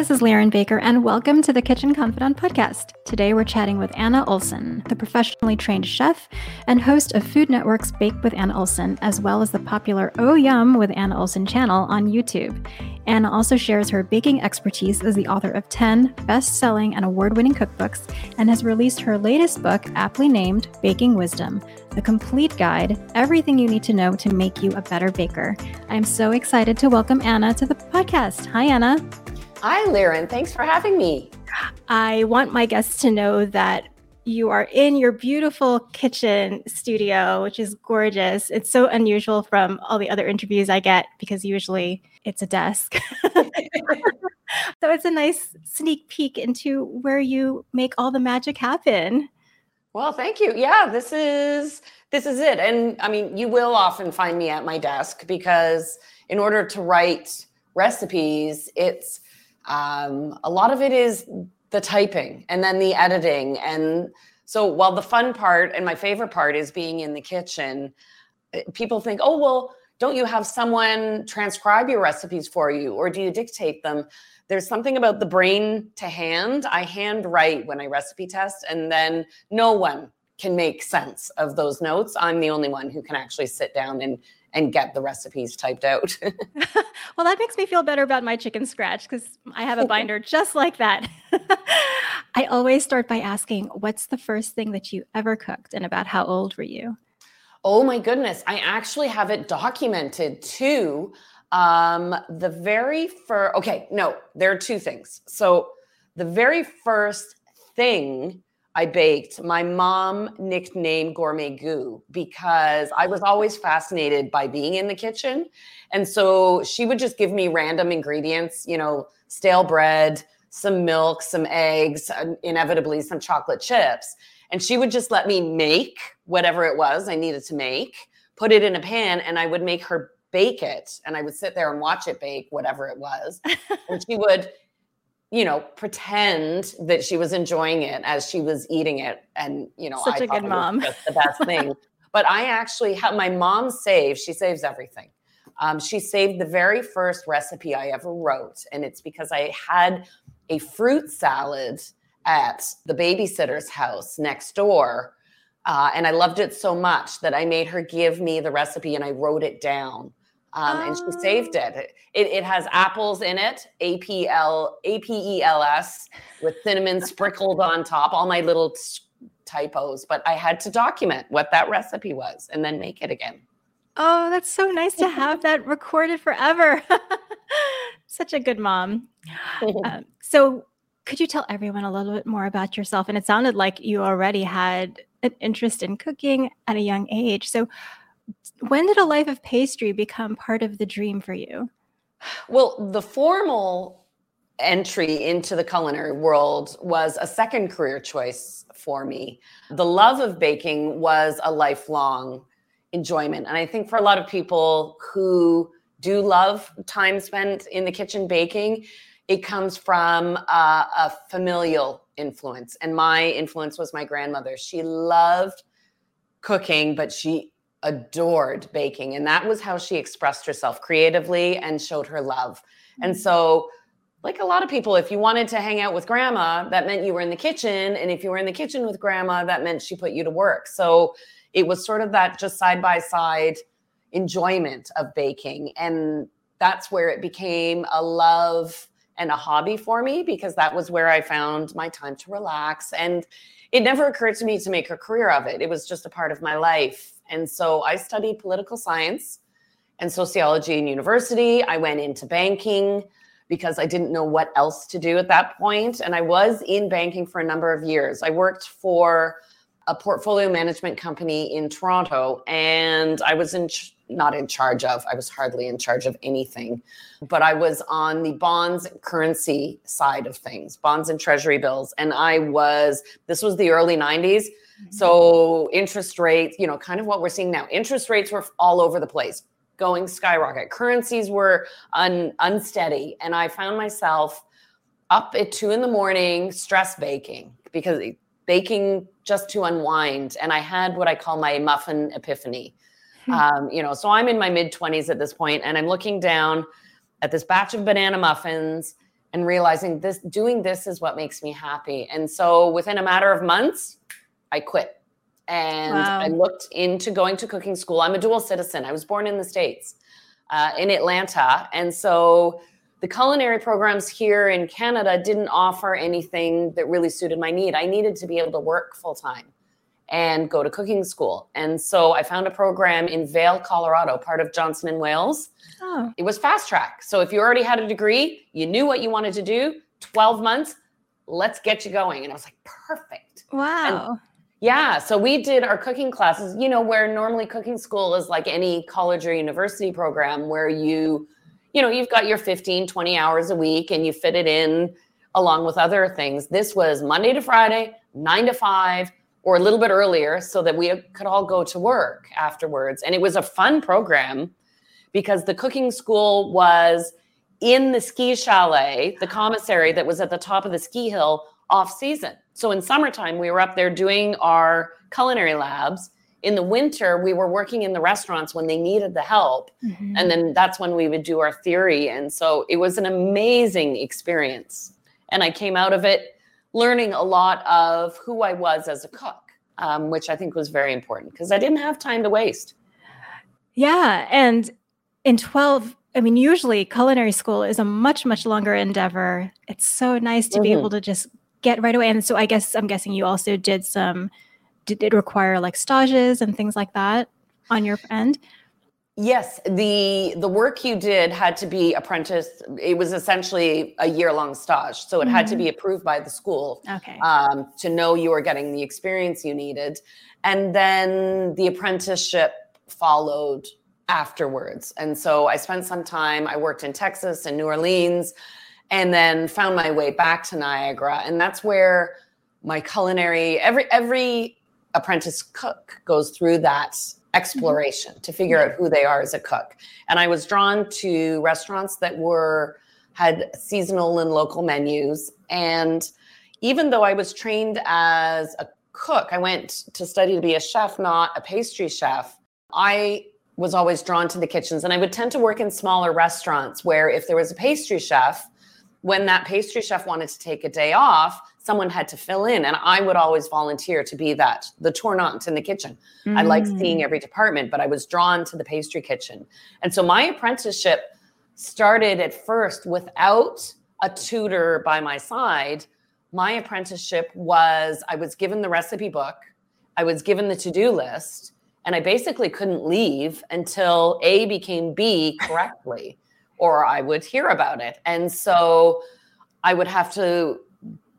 this is Liren Baker, and welcome to the Kitchen Confidante podcast. Today we're chatting with Anna Olson, the professionally trained chef and host of Food Network's Bake with Anna Olson, as well as the popular Oh Yum with Anna Olson channel on YouTube. Anna also shares her baking expertise as the author of 10 best selling and award winning cookbooks and has released her latest book, aptly named Baking Wisdom the complete guide, everything you need to know to make you a better baker. I'm so excited to welcome Anna to the podcast. Hi, Anna. Hi, Liren. Thanks for having me. I want my guests to know that you are in your beautiful kitchen studio, which is gorgeous. It's so unusual from all the other interviews I get because usually it's a desk. so it's a nice sneak peek into where you make all the magic happen. Well, thank you. Yeah, this is this is it. And I mean, you will often find me at my desk because in order to write recipes, it's um, a lot of it is the typing and then the editing. And so while the fun part and my favorite part is being in the kitchen, eh, people think, oh, well, don't you have someone transcribe your recipes for you or do you dictate them? There's something about the brain to hand. I hand write when I recipe test, and then no one can make sense of those notes. I'm the only one who can actually sit down and and get the recipes typed out. well, that makes me feel better about my chicken scratch because I have a binder just like that. I always start by asking, what's the first thing that you ever cooked and about how old were you? Oh my goodness. I actually have it documented too. Um, the very first, okay, no, there are two things. So the very first thing I baked, my mom nicknamed Gourmet Goo because I was always fascinated by being in the kitchen. And so she would just give me random ingredients, you know, stale bread, some milk, some eggs, inevitably some chocolate chips. And she would just let me make whatever it was I needed to make, put it in a pan, and I would make her bake it. And I would sit there and watch it bake, whatever it was. and she would you know, pretend that she was enjoying it as she was eating it. And, you know, such I a good mom. the best thing. but I actually have my mom save, she saves everything. Um, she saved the very first recipe I ever wrote. And it's because I had a fruit salad at the babysitter's house next door. Uh, and I loved it so much that I made her give me the recipe and I wrote it down um, and she saved oh. it. it. It has apples in it, A P L A P E L S, with cinnamon sprinkled on top. All my little typos, but I had to document what that recipe was and then make it again. Oh, that's so nice to have that recorded forever. Such a good mom. Um, so, could you tell everyone a little bit more about yourself? And it sounded like you already had an interest in cooking at a young age. So, when did a life of pastry become part of the dream for you? Well, the formal entry into the culinary world was a second career choice for me. The love of baking was a lifelong enjoyment. And I think for a lot of people who do love time spent in the kitchen baking, it comes from a, a familial influence. And my influence was my grandmother. She loved cooking, but she adored baking and that was how she expressed herself creatively and showed her love and mm-hmm. so like a lot of people if you wanted to hang out with grandma that meant you were in the kitchen and if you were in the kitchen with grandma that meant she put you to work so it was sort of that just side by side enjoyment of baking and that's where it became a love and a hobby for me because that was where I found my time to relax and it never occurred to me to make a career of it it was just a part of my life and so I studied political science and sociology in university. I went into banking because I didn't know what else to do at that point. And I was in banking for a number of years. I worked for a portfolio management company in Toronto, and I was in not in charge of, I was hardly in charge of anything, but I was on the bonds and currency side of things, bonds and treasury bills. And I was, this was the early 90s. Mm-hmm. So interest rates, you know, kind of what we're seeing now. Interest rates were all over the place, going skyrocket. Currencies were un- unsteady, and I found myself up at two in the morning, stress baking because baking just to unwind. And I had what I call my muffin epiphany. Hmm. Um, you know, so I'm in my mid 20s at this point, and I'm looking down at this batch of banana muffins and realizing this doing this is what makes me happy. And so within a matter of months, I quit. And wow. I looked into going to cooking school. I'm a dual citizen. I was born in the States, uh, in Atlanta. And so the culinary programs here in Canada didn't offer anything that really suited my need. I needed to be able to work full time and go to cooking school. And so I found a program in Vail, Colorado, part of Johnson and Wales. Oh. It was fast track. So if you already had a degree, you knew what you wanted to do, 12 months, let's get you going. And I was like, perfect. Wow. And yeah. So we did our cooking classes, you know, where normally cooking school is like any college or university program where you, you know, you've got your 15, 20 hours a week and you fit it in along with other things. This was Monday to Friday, nine to five or a little bit earlier so that we could all go to work afterwards. And it was a fun program because the cooking school was in the ski chalet, the commissary that was at the top of the ski hill off season. So in summertime, we were up there doing our culinary labs. In the winter, we were working in the restaurants when they needed the help. Mm-hmm. And then that's when we would do our theory. And so it was an amazing experience. And I came out of it learning a lot of who I was as a cook, um, which I think was very important because I didn't have time to waste. Yeah. And in 12, I mean, usually culinary school is a much, much longer endeavor. It's so nice to mm-hmm. be able to just get right away. And so I guess I'm guessing you also did some, did it require like stages and things like that on your end? Yes, the the work you did had to be apprentice. It was essentially a year long stage, so it mm-hmm. had to be mm-hmm. approved by the school. Okay. Um, to know you were getting the experience you needed, and then the apprenticeship followed afterwards. And so I spent some time. I worked in Texas and New Orleans, and then found my way back to Niagara, and that's where my culinary every every apprentice cook goes through that exploration to figure out who they are as a cook. And I was drawn to restaurants that were had seasonal and local menus. And even though I was trained as a cook, I went to study to be a chef, not a pastry chef. I was always drawn to the kitchens and I would tend to work in smaller restaurants where if there was a pastry chef, when that pastry chef wanted to take a day off, someone had to fill in and i would always volunteer to be that the tournant in the kitchen. Mm. i like seeing every department but i was drawn to the pastry kitchen. And so my apprenticeship started at first without a tutor by my side. My apprenticeship was i was given the recipe book i was given the to-do list and i basically couldn't leave until a became b correctly or i would hear about it and so i would have to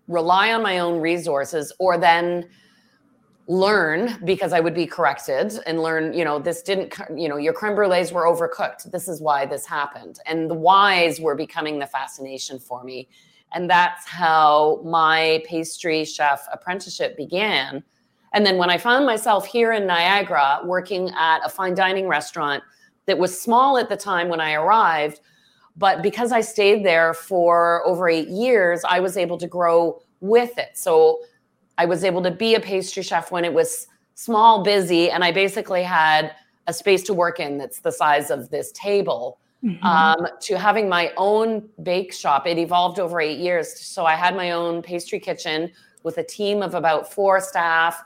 rely on my own resources or then learn because I would be corrected and learn, you know, this didn't, you know, your creme brulees were overcooked. This is why this happened. And the whys were becoming the fascination for me. And that's how my pastry chef apprenticeship began. And then when I found myself here in Niagara working at a fine dining restaurant that was small at the time when I arrived, but because I stayed there for over eight years, I was able to grow with it. So I was able to be a pastry chef when it was small, busy, and I basically had a space to work in that's the size of this table. Mm-hmm. Um, to having my own bake shop. It evolved over eight years. So I had my own pastry kitchen with a team of about four staff.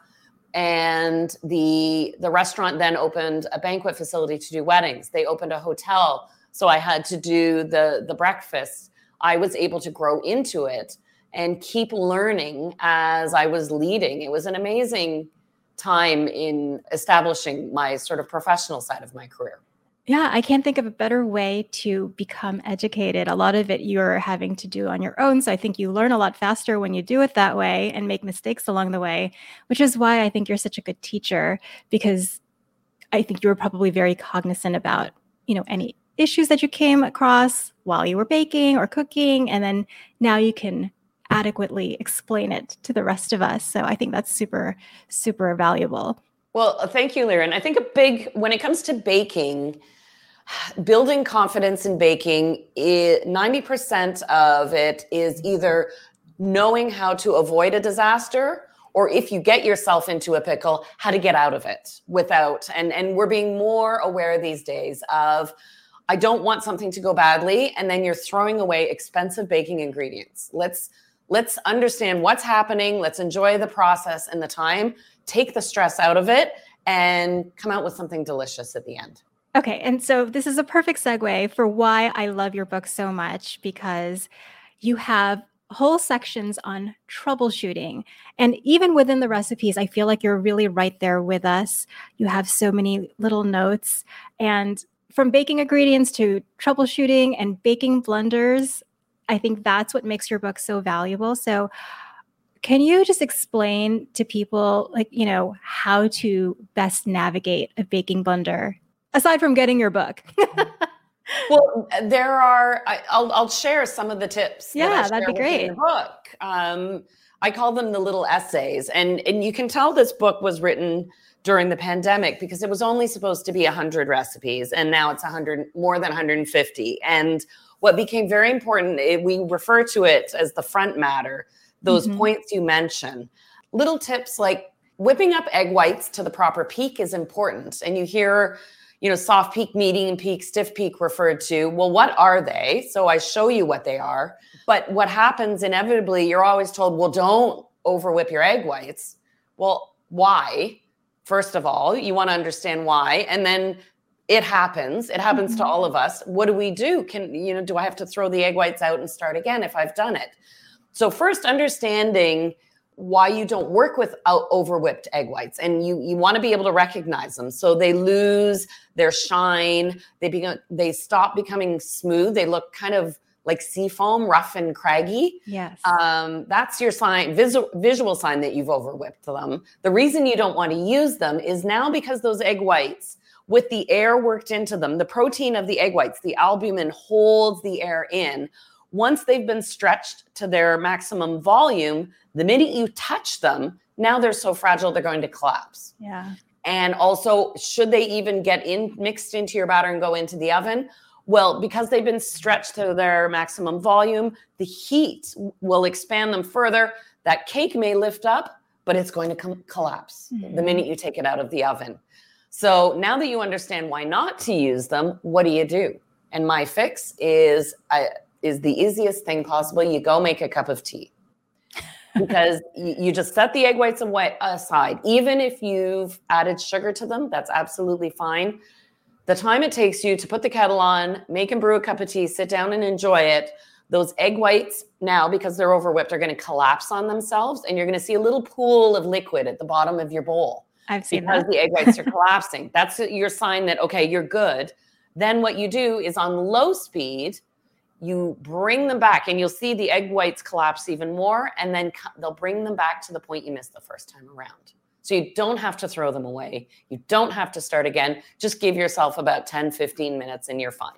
And the the restaurant then opened a banquet facility to do weddings. They opened a hotel so I had to do the the breakfast. I was able to grow into it and keep learning as I was leading. It was an amazing time in establishing my sort of professional side of my career. Yeah, I can't think of a better way to become educated. A lot of it you're having to do on your own. So I think you learn a lot faster when you do it that way and make mistakes along the way, which is why I think you're such a good teacher because I think you were probably very cognizant about, you know, any issues that you came across while you were baking or cooking and then now you can adequately explain it to the rest of us so i think that's super super valuable well uh, thank you Liren. i think a big when it comes to baking building confidence in baking 90% of it is either knowing how to avoid a disaster or if you get yourself into a pickle how to get out of it without and and we're being more aware these days of I don't want something to go badly and then you're throwing away expensive baking ingredients. Let's let's understand what's happening, let's enjoy the process and the time, take the stress out of it and come out with something delicious at the end. Okay, and so this is a perfect segue for why I love your book so much because you have whole sections on troubleshooting. And even within the recipes, I feel like you're really right there with us. You have so many little notes. And from baking ingredients to troubleshooting and baking blunders, I think that's what makes your book so valuable. So, can you just explain to people, like, you know, how to best navigate a baking blunder aside from getting your book? well, there are, I, will I'll share some of the tips. Yeah, that that'd be great. the book. Um, I call them the little essays. And, and you can tell this book was written during the pandemic because it was only supposed to be 100 recipes and now it's 100 more than 150 and what became very important it, we refer to it as the front matter those mm-hmm. points you mention. Little tips like whipping up egg whites to the proper peak is important. And you hear you know soft peak medium peak stiff peak referred to. Well what are they? So i show you what they are. But what happens inevitably you're always told well don't over whip your egg whites. Well why first of all you want to understand why and then it happens. It happens mm-hmm. to all of us. What do we do? Can you know do i have to throw the egg whites out and start again if i've done it? So first understanding why you don't work with over whipped egg whites and you you want to be able to recognize them. So they lose their shine they become they stop becoming smooth they look kind of like sea foam, rough and craggy. Yes. Um, that's your sign, visual, visual sign that you've overwhipped them. The reason you don't want to use them is now because those egg whites, with the air worked into them, the protein of the egg whites, the albumin holds the air in. Once they've been stretched to their maximum volume, the minute you touch them, now they're so fragile they're going to collapse. Yeah. And also, should they even get in mixed into your batter and go into the oven? Well, because they've been stretched to their maximum volume, the heat will expand them further. That cake may lift up, but it's going to com- collapse mm-hmm. the minute you take it out of the oven. So now that you understand why not to use them, what do you do? And my fix is uh, is the easiest thing possible. You go make a cup of tea because you, you just set the egg whites away, aside. Even if you've added sugar to them, that's absolutely fine the time it takes you to put the kettle on, make and brew a cup of tea, sit down and enjoy it, those egg whites now, because they're over whipped, are going to collapse on themselves. And you're going to see a little pool of liquid at the bottom of your bowl. I've seen because that. the egg whites are collapsing. That's your sign that, okay, you're good. Then what you do is on low speed, you bring them back and you'll see the egg whites collapse even more. And then they'll bring them back to the point you missed the first time around. So you don't have to throw them away. You don't have to start again. Just give yourself about 10, 15 minutes and you're fine.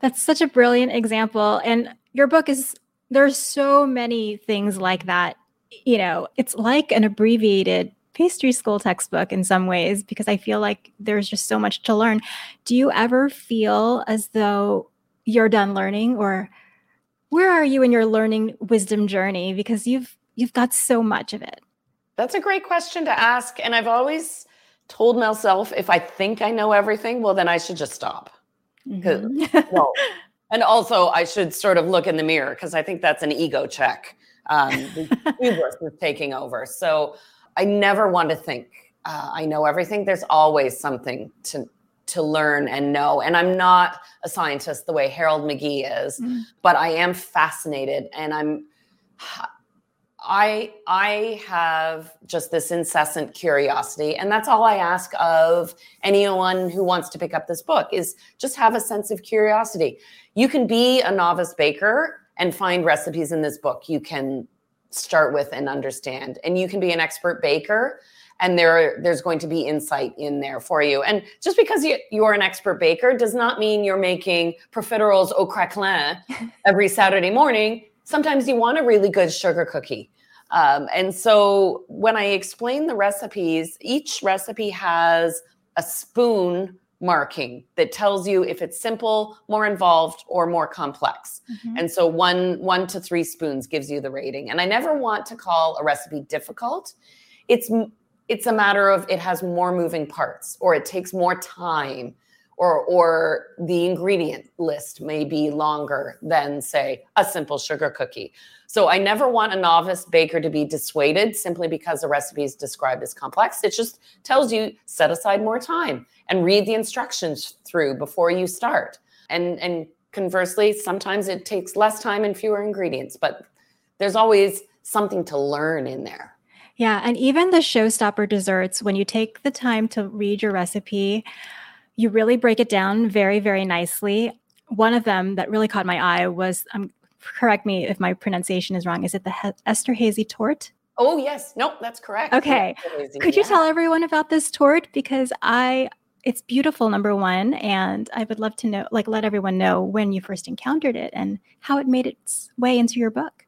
That's such a brilliant example. And your book is, there's so many things like that. You know, it's like an abbreviated pastry school textbook in some ways because I feel like there's just so much to learn. Do you ever feel as though you're done learning or where are you in your learning wisdom journey because you've you've got so much of it? That's a great question to ask. And I've always told myself if I think I know everything, well, then I should just stop. Mm-hmm. well, and also I should sort of look in the mirror because I think that's an ego check. Um, the hubris is taking over. So I never want to think uh, I know everything. There's always something to to learn and know. And I'm not a scientist the way Harold McGee is, mm-hmm. but I am fascinated and I'm I I have just this incessant curiosity and that's all I ask of anyone who wants to pick up this book is just have a sense of curiosity. You can be a novice baker and find recipes in this book you can start with and understand and you can be an expert baker and there there's going to be insight in there for you. And just because you, you're an expert baker does not mean you're making profiteroles au craquelin every Saturday morning sometimes you want a really good sugar cookie. Um, and so when I explain the recipes, each recipe has a spoon marking that tells you if it's simple, more involved, or more complex. Mm-hmm. And so one one to three spoons gives you the rating. And I never want to call a recipe difficult. It's it's a matter of it has more moving parts, or it takes more time, or or the ingredient list may be longer than say a simple sugar cookie. So i never want a novice baker to be dissuaded simply because a recipe is described as complex. It just tells you set aside more time and read the instructions through before you start. And and conversely sometimes it takes less time and fewer ingredients but there's always something to learn in there. Yeah and even the showstopper desserts when you take the time to read your recipe you really break it down very, very nicely. One of them that really caught my eye was, um, correct me if my pronunciation is wrong, is it the he- Esterhazy torte? Oh, yes. Nope, that's correct. Okay. Could you tell everyone about this torte? Because I, it's beautiful, number one. And I would love to know, like, let everyone know when you first encountered it and how it made its way into your book.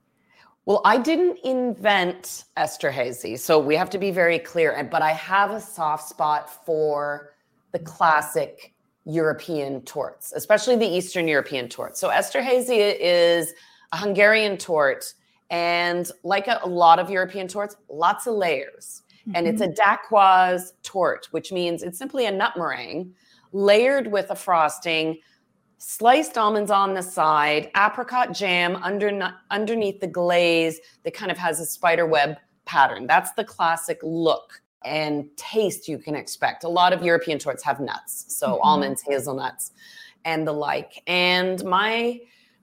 Well, I didn't invent Esterhazy. So we have to be very clear. But I have a soft spot for the classic European tortes, especially the Eastern European tortes. So Esterhazy is a Hungarian torte, and like a, a lot of European tortes, lots of layers. Mm-hmm. And it's a mm-hmm. dacquoise torte, which means it's simply a nut meringue layered with a frosting, sliced almonds on the side, apricot jam under, underneath the glaze that kind of has a spider web pattern. That's the classic look and taste you can expect. A lot of European tortes have nuts, so mm-hmm. almonds, hazelnuts, and the like. And my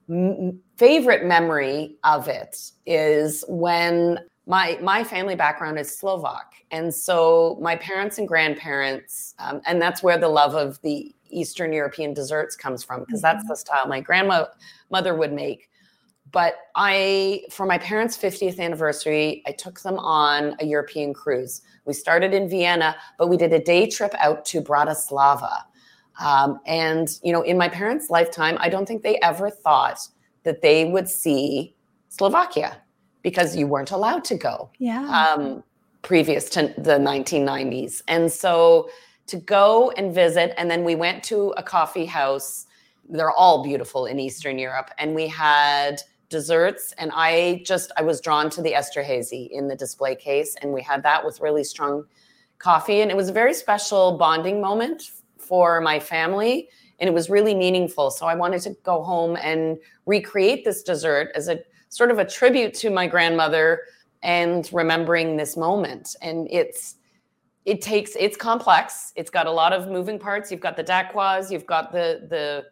m- favorite memory of it is when my my family background is Slovak, and so my parents and grandparents, um, and that's where the love of the Eastern European desserts comes from, because mm-hmm. that's the style my grandmother would make but I, for my parents' 50th anniversary, I took them on a European cruise. We started in Vienna, but we did a day trip out to Bratislava. Um, and, you know, in my parents' lifetime, I don't think they ever thought that they would see Slovakia because you weren't allowed to go. Yeah. Um, previous to the 1990s. And so to go and visit, and then we went to a coffee house. They're all beautiful in Eastern Europe. And we had desserts and i just i was drawn to the esterhazy in the display case and we had that with really strong coffee and it was a very special bonding moment for my family and it was really meaningful. So i wanted to go home and recreate this dessert as a sort of a tribute to my grandmother and remembering this moment. And it's it takes it's complex. It's got a lot of moving parts. You've got the dacquoise you've got the the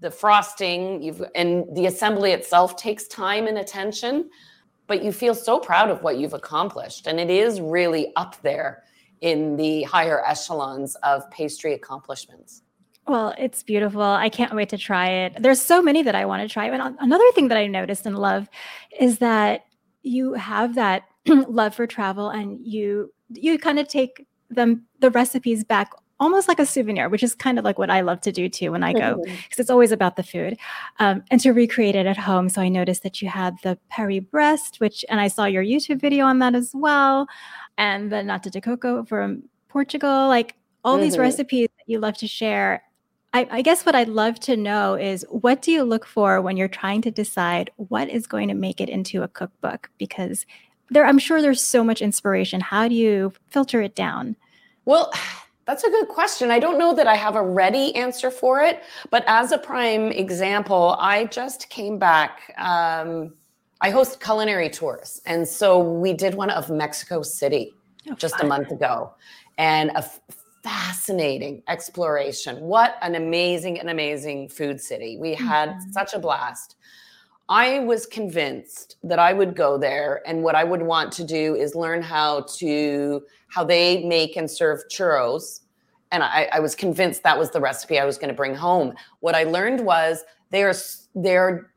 the frosting you've and the assembly itself takes time and attention but you feel so proud of what you've accomplished. And it is really up there in the higher echelons of pastry accomplishments. Well it's beautiful. I can't wait to try it. There's so many that i want to try and another thing that i noticed and love is that you have that love for travel and you you kind of take them the recipes back almost like a souvenir, which is kind of like what I love to do too when I go, because mm-hmm. it's always about the food, um, and to recreate it at home. So I noticed that you had the Paris-Brest, which, and I saw your YouTube video on that as well, and the nata de coco from Portugal, like all mm-hmm. these recipes that you love to share. I, I guess what I'd love to know is what do you look for when you're trying to decide what is going to make it into a cookbook? Because there, I'm sure there's so much inspiration. How do you filter it down? Well, that's a good question. I don't know that I have a ready answer for it, but as a prime example, I just came back. Um, I host culinary tours, and so we did one of Mexico City oh, just fun. a month ago, and a f- fascinating exploration. What an amazing, an amazing food city! We had mm-hmm. such a blast. I was convinced that I would go there and what I would want to do is learn how to how they make and serve churros. And I, I was convinced that was the recipe I was going to bring home. What I learned was they are they're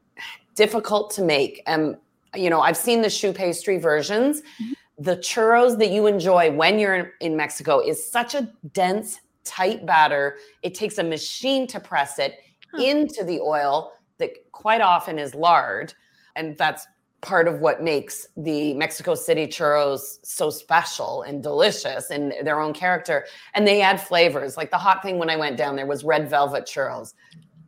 difficult to make. And you know, I've seen the choux pastry versions. Mm-hmm. The churros that you enjoy when you're in, in Mexico is such a dense, tight batter. It takes a machine to press it huh. into the oil that quite often is lard. And that's part of what makes the Mexico City churros so special and delicious in their own character. And they add flavors. Like the hot thing when I went down there was red velvet churros.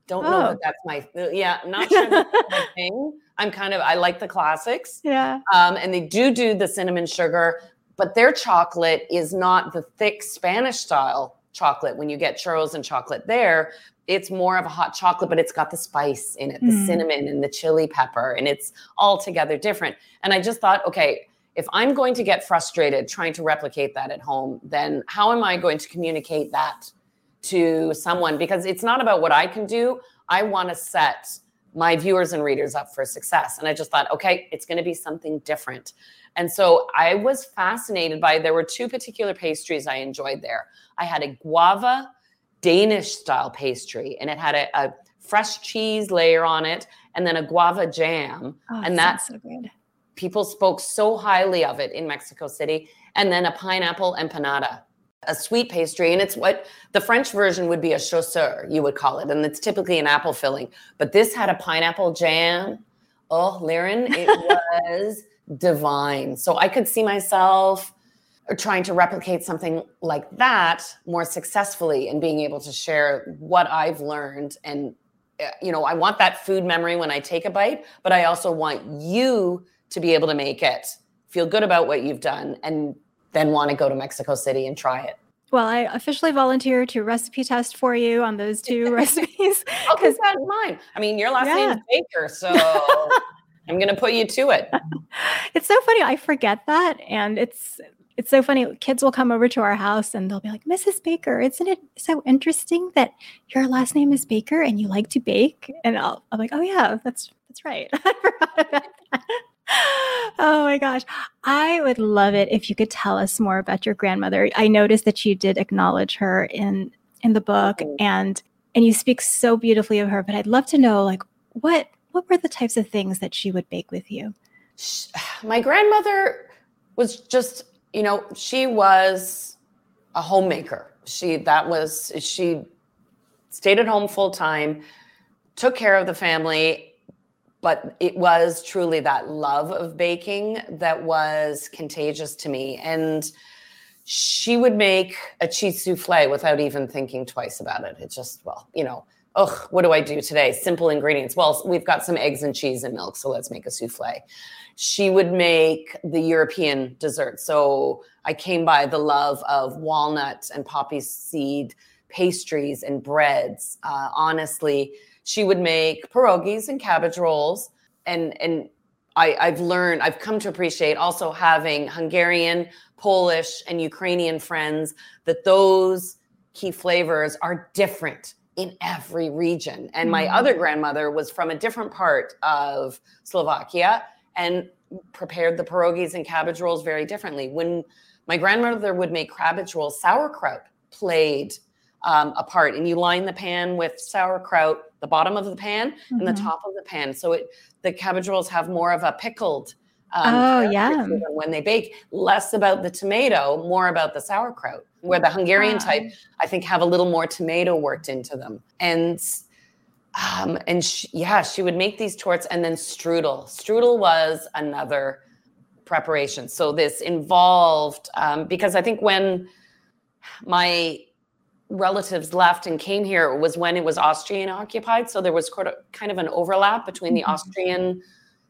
Don't oh. know that that's my yeah, not sure that's my thing. I'm kind of I like the classics. Yeah. Um, and they do do the cinnamon sugar, but their chocolate is not the thick Spanish style chocolate. When you get churros and chocolate there, it's more of a hot chocolate, but it's got the spice in it, the mm. cinnamon and the chili pepper, and it's altogether different. And I just thought, okay, if I'm going to get frustrated trying to replicate that at home, then how am I going to communicate that to someone? Because it's not about what I can do. I want to set my viewers and readers up for success. And I just thought, okay, it's going to be something different. And so I was fascinated by there were two particular pastries I enjoyed there. I had a guava Danish style pastry, and it had a, a fresh cheese layer on it, and then a guava jam. Oh, and that's so good. People spoke so highly of it in Mexico City. And then a pineapple empanada, a sweet pastry. And it's what the French version would be a chausson, you would call it. And it's typically an apple filling. But this had a pineapple jam. Oh, Liren, it was divine. So I could see myself trying to replicate something like that more successfully and being able to share what I've learned and eh, you know I want that food memory when I take a bite but I also want you to be able to make it feel good about what you've done and then want to go to Mexico City and try it. Well, I officially volunteer to recipe test for you on those two recipes. I'll keep that in mind. I mean, your last yeah. name is Baker, so I'm going to put you to it. It's so funny. I forget that. And it's it's so funny. Kids will come over to our house and they'll be like, Mrs. Baker, isn't it so interesting that your last name is Baker and you like to bake? And I'll, I'm like, oh yeah, that's that's right. I forgot about that. oh my gosh. I would love it if you could tell us more about your grandmother. I noticed that you did acknowledge her in in the book mm. and and you speak so beautifully of her, but I'd love to know like what what were the types of things that she would bake with you? My grandmother was just you know, she was a homemaker. She that was she stayed at home full time, took care of the family, but it was truly that love of baking that was contagious to me and she would make a cheese souffle without even thinking twice about it. It just, well, you know, ugh, what do I do today? Simple ingredients. Well, we've got some eggs and cheese and milk, so let's make a souffle she would make the European dessert. So I came by the love of walnut and poppy seed pastries and breads. Uh, honestly, she would make pierogies and cabbage rolls. And, and I, I've learned, I've come to appreciate also having Hungarian, Polish, and Ukrainian friends that those key flavors are different in every region. And my mm-hmm. other grandmother was from a different part of Slovakia and prepared the pierogies and cabbage rolls very differently. When my grandmother would make cabbage rolls, sauerkraut played um, a part, and you line the pan with sauerkraut, the bottom of the pan mm-hmm. and the mm-hmm. top of the pan. So it the cabbage rolls have more of a pickled. Um, oh yeah. When they bake, less about the tomato, more about the sauerkraut. Where the Hungarian type, I think, have a little more tomato worked into them, and um, and she, yeah, she would make these tortes and then strudel. Strudel was another preparation. So this involved um, because I think when my relatives left and came here was when it was Austrian occupied. So there was kind of an overlap between the mm-hmm. Austrian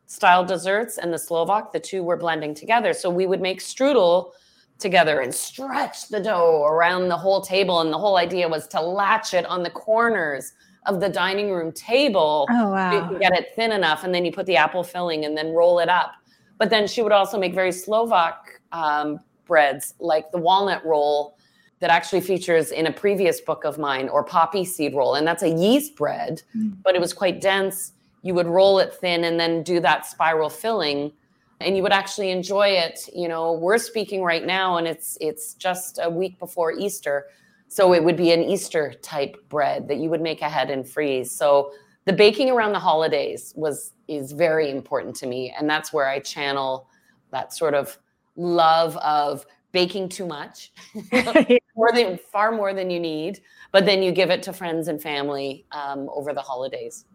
style desserts and the Slovak. The two were blending together. So we would make strudel together and stretch the dough around the whole table. And the whole idea was to latch it on the corners of the dining room table oh, wow. to get it thin enough. And then you put the apple filling and then roll it up. But then she would also make very Slovak um, breads, like the walnut roll that actually features in a previous book of mine, or poppy seed roll. And that's a yeast bread, mm. but it was quite dense. You would roll it thin and then do that spiral filling. And you would actually enjoy it you know we're speaking right now and it's it's just a week before easter. So it would be an Easter type bread that you would make ahead and freeze. So the baking around the holidays was is very important to me. And that's where I channel that sort of love of baking too much more than far more than you need. But then you give it to friends and family um, over the holidays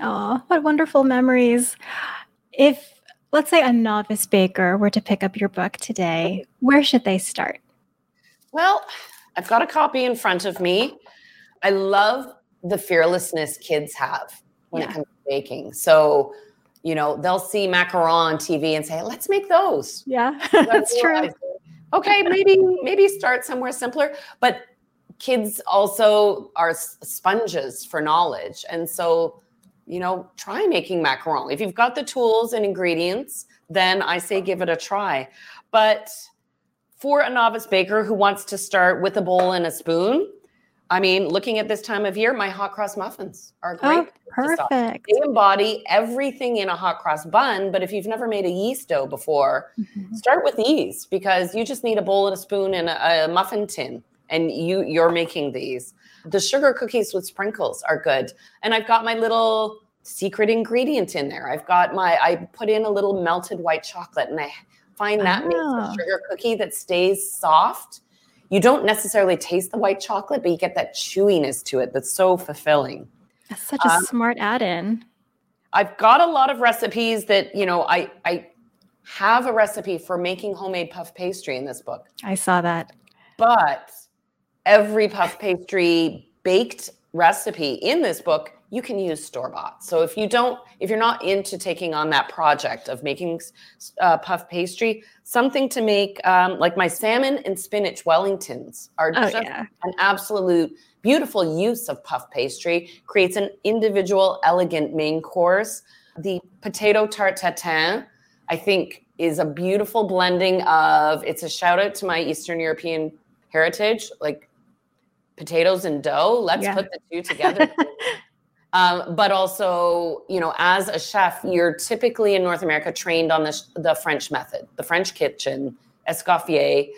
oh what wonderful memories if let's say a novice baker were to pick up your book today where should they start well I've got a copy in front of me. I love the fearlessness kids have when yeah. it comes to baking. So, you know, they'll see macaron on TV and say, "Let's make those." Yeah, that's true. Okay, maybe maybe start somewhere simpler, but kids also are sponges for knowledge. And so, you know, try making macaron. If you've got the tools and ingredients, then I say give it a try. But for a novice baker who wants to start with a bowl and a spoon, I mean, looking at this time of year, my hot cross muffins are great. Oh, perfect. They embody everything in a hot cross bun, but if you've never made a yeast dough before, mm-hmm. start with these because you just need a bowl and a spoon and a, a muffin tin, and you you're making these. The sugar cookies with sprinkles are good, and I've got my little secret ingredient in there. I've got my I put in a little melted white chocolate, and I find that makes a ah. sugar cookie that stays soft you don't necessarily taste the white chocolate, but you get that chewiness to it that's so fulfilling. That's such a um, smart add-in. I've got a lot of recipes that, you know, I I have a recipe for making homemade puff pastry in this book. I saw that. But every puff pastry baked recipe in this book you can use store bought. So if you don't, if you're not into taking on that project of making uh, puff pastry, something to make um, like my salmon and spinach Wellingtons are oh, just yeah. an absolute beautiful use of puff pastry. Creates an individual, elegant main course. The potato tart tatin, I think, is a beautiful blending of. It's a shout out to my Eastern European heritage, like potatoes and dough. Let's yeah. put the two together. Um, but also, you know, as a chef, you're typically in North America trained on the, the French method, the French kitchen, escoffier,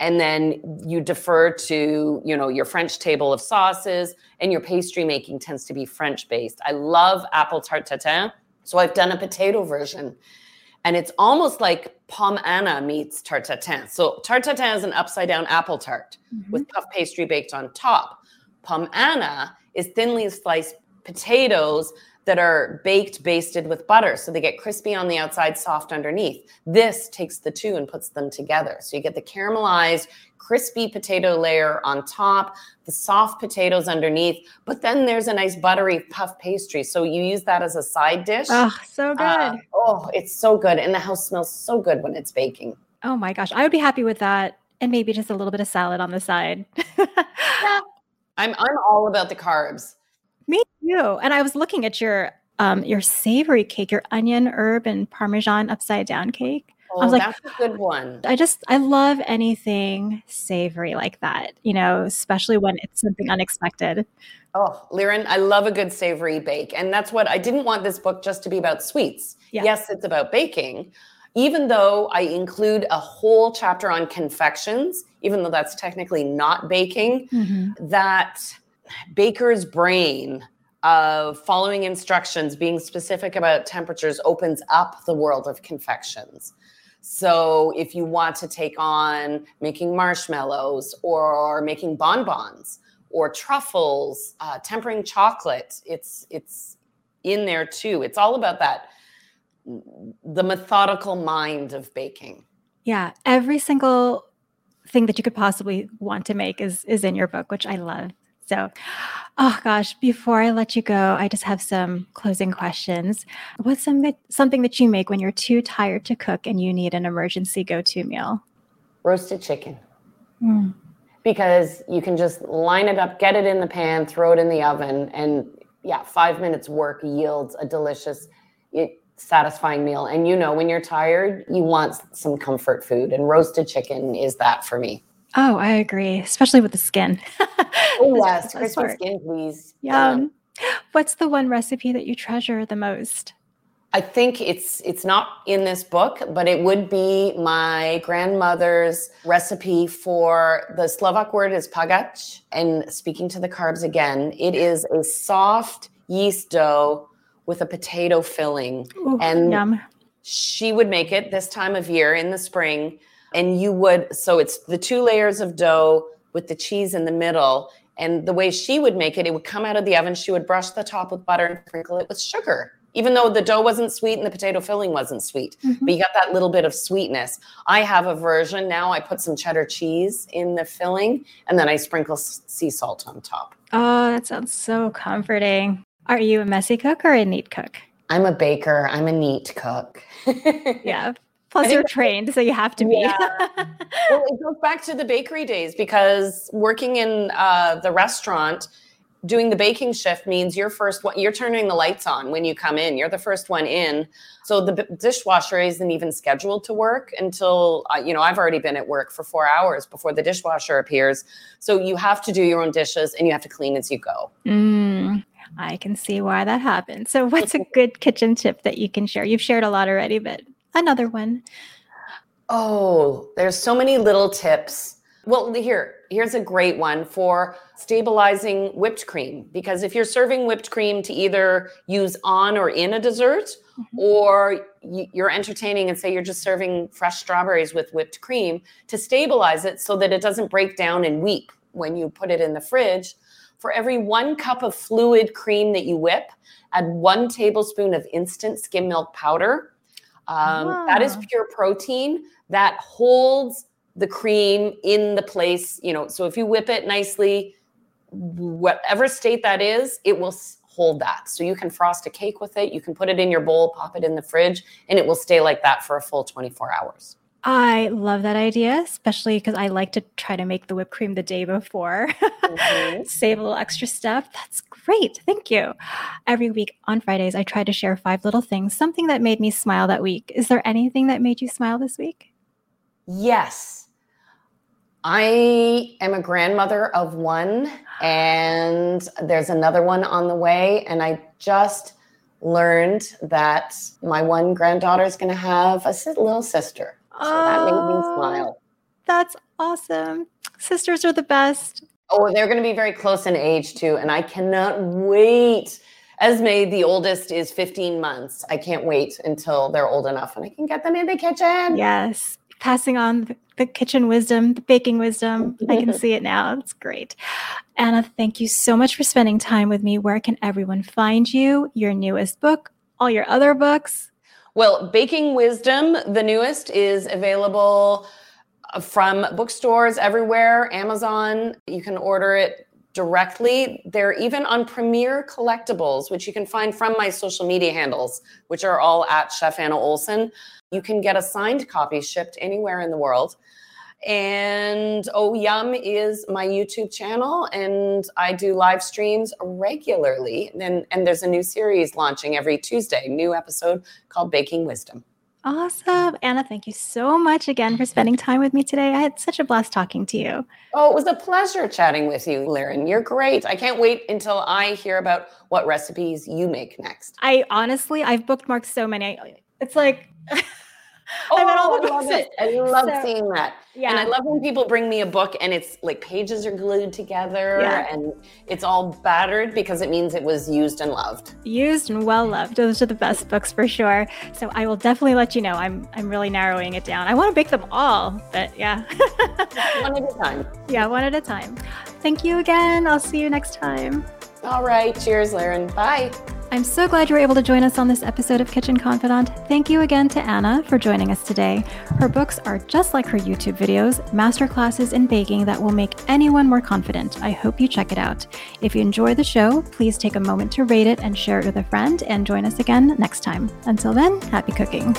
and then you defer to, you know, your French table of sauces, and your pastry making tends to be French based. I love apple tart tatin, so I've done a potato version, and it's almost like pomme Anna meets tart tatin. So tart tatin is an upside down apple tart mm-hmm. with puff pastry baked on top. Pomme Anna is thinly sliced potatoes that are baked, basted with butter. So they get crispy on the outside, soft underneath. This takes the two and puts them together. So you get the caramelized, crispy potato layer on top, the soft potatoes underneath, but then there's a nice buttery puff pastry. So you use that as a side dish. Oh, so uh, good. Uh, oh, it's so good. And the house smells so good when it's baking. Oh my gosh. I would be happy with that. And maybe just a little bit of salad on the side. yeah. I'm I'm all about the carbs. And I was looking at your um your savory cake, your onion, herb, and parmesan upside down cake. Oh, I was like, that's a good one. I just I love anything savory like that, you know, especially when it's something unexpected. Oh, Liren, I love a good savory bake. And that's what I didn't want this book just to be about sweets. Yeah. Yes, it's about baking. Even though I include a whole chapter on confections, even though that's technically not baking, mm-hmm. that baker's brain of following instructions, being specific about temperatures opens up the world of confections. So if you want to take on making marshmallows or making bonbons or truffles, uh, tempering chocolate, it's it's in there too. It's all about that the methodical mind of baking. Yeah, every single thing that you could possibly want to make is is in your book, which I love. So, oh gosh, before I let you go, I just have some closing questions. What's some, something that you make when you're too tired to cook and you need an emergency go to meal? Roasted chicken. Mm. Because you can just line it up, get it in the pan, throw it in the oven, and yeah, five minutes work yields a delicious, it, satisfying meal. And you know, when you're tired, you want some comfort food, and roasted chicken is that for me. Oh, I agree, especially with the skin. oh, yes, crispy skin, please. Yeah. What's the one recipe that you treasure the most? I think it's it's not in this book, but it would be my grandmother's recipe for the Slovak word is pagach. And speaking to the carbs again, it is a soft yeast dough with a potato filling. Ooh, and yum. she would make it this time of year in the spring and you would so it's the two layers of dough with the cheese in the middle. And the way she would make it it would come out of the oven. She would brush the top with butter and sprinkle it with sugar even though the dough wasn't sweet and the potato filling wasn't sweet. Mm-hmm. but you got that little bit of sweetness. I have a version now. I put some cheddar cheese in the filling and then i sprinkle sea salt on top. Oh that sounds so comforting. Are you a messy cook or a neat cook? I'm a baker. I'm a neat cook. Yeah Plus, you're trained, so you have to be. Yeah. well, it goes back to the bakery days because working in uh, the restaurant, doing the baking shift means you're first one you're turning the lights on when you come in. You're the first one in. So the b- dishwasher isn't even scheduled to work until uh, you know i've already been at work for four hours before the dishwasher appears. So you have to do your own dishes and you have to clean as you go. Mm, i can see why that happens so what's a good kitchen tip that you can share? You've shared a lot already but another one oh there's so many little tips well, here, here's a great one for stabilizing whipped cream. Because if you're serving whipped cream to either use on or in a dessert, mm-hmm. or you're entertaining and say you're just serving fresh strawberries with whipped cream, to stabilize it so that it doesn't break down and weep when you put it in the fridge, for every one cup of fluid cream that you whip, add one tablespoon of instant skim milk powder. Um, That is ah. pure protein that holds the cream in the place, you know, so if you whip it nicely, whatever state that is, it will hold that. So you can frost a cake with it, you can put it in your bowl, pop it in the fridge, and it will stay like that for a full 24 hours. I love that idea, especially because I like to try to make the whipped cream the day before. Mm-hmm. Save a little extra stuff. That's great. Thank you. Every week on Fridays, I try to share five little things, something that made me smile that week. Is there anything that made you smile this week? Yes. I am a grandmother of one, and there's another one on the way. And I just learned that my one granddaughter is going to have a little sister. So oh, that made me oh, smile. That's awesome. Sisters are the best. Oh, they're going to be very close in age too. And I cannot wait. Esme, the oldest, is 15 months. I can't wait until they're old enough and I can get them in the kitchen. Yes. Passing on the kitchen wisdom, the baking wisdom. I can see it now. It's great. Anna, thank you so much for spending time with me. Where can everyone find you, your newest book, all your other books? Well, Baking Wisdom, the newest, is available uh, from bookstores everywhere, Amazon. You can order it directly. They're even on Premier Collectibles, which you can find from my social media handles, which are all at Chef Anna Olson. You can get a signed copy shipped anywhere in the world. And Oh Yum is my YouTube channel, and I do live streams regularly. And, and there's a new series launching every Tuesday, new episode called Baking Wisdom. Awesome. Anna, thank you so much again for spending time with me today. I had such a blast talking to you. Oh, it was a pleasure chatting with you, Liren. You're great. I can't wait until I hear about what recipes you make next. I honestly, I've bookmarked so many. It's like Oh, I love it. I love so, seeing that. Yeah. And I love when people bring me a book and it's like pages are glued together yeah. and it's all battered because it means it was used and loved. Used and well loved. Those are the best books for sure. So I will definitely let you know. I'm I'm really narrowing it down. I want to make them all, but yeah. one at a time. Yeah, one at a time. Thank you again. I'll see you next time. All right. Cheers, Liren. Bye. I'm so glad you were able to join us on this episode of Kitchen Confidante. Thank you again to Anna for joining us today. Her books are just like her YouTube videos, masterclasses in baking that will make anyone more confident. I hope you check it out. If you enjoy the show, please take a moment to rate it and share it with a friend and join us again next time. Until then, happy cooking.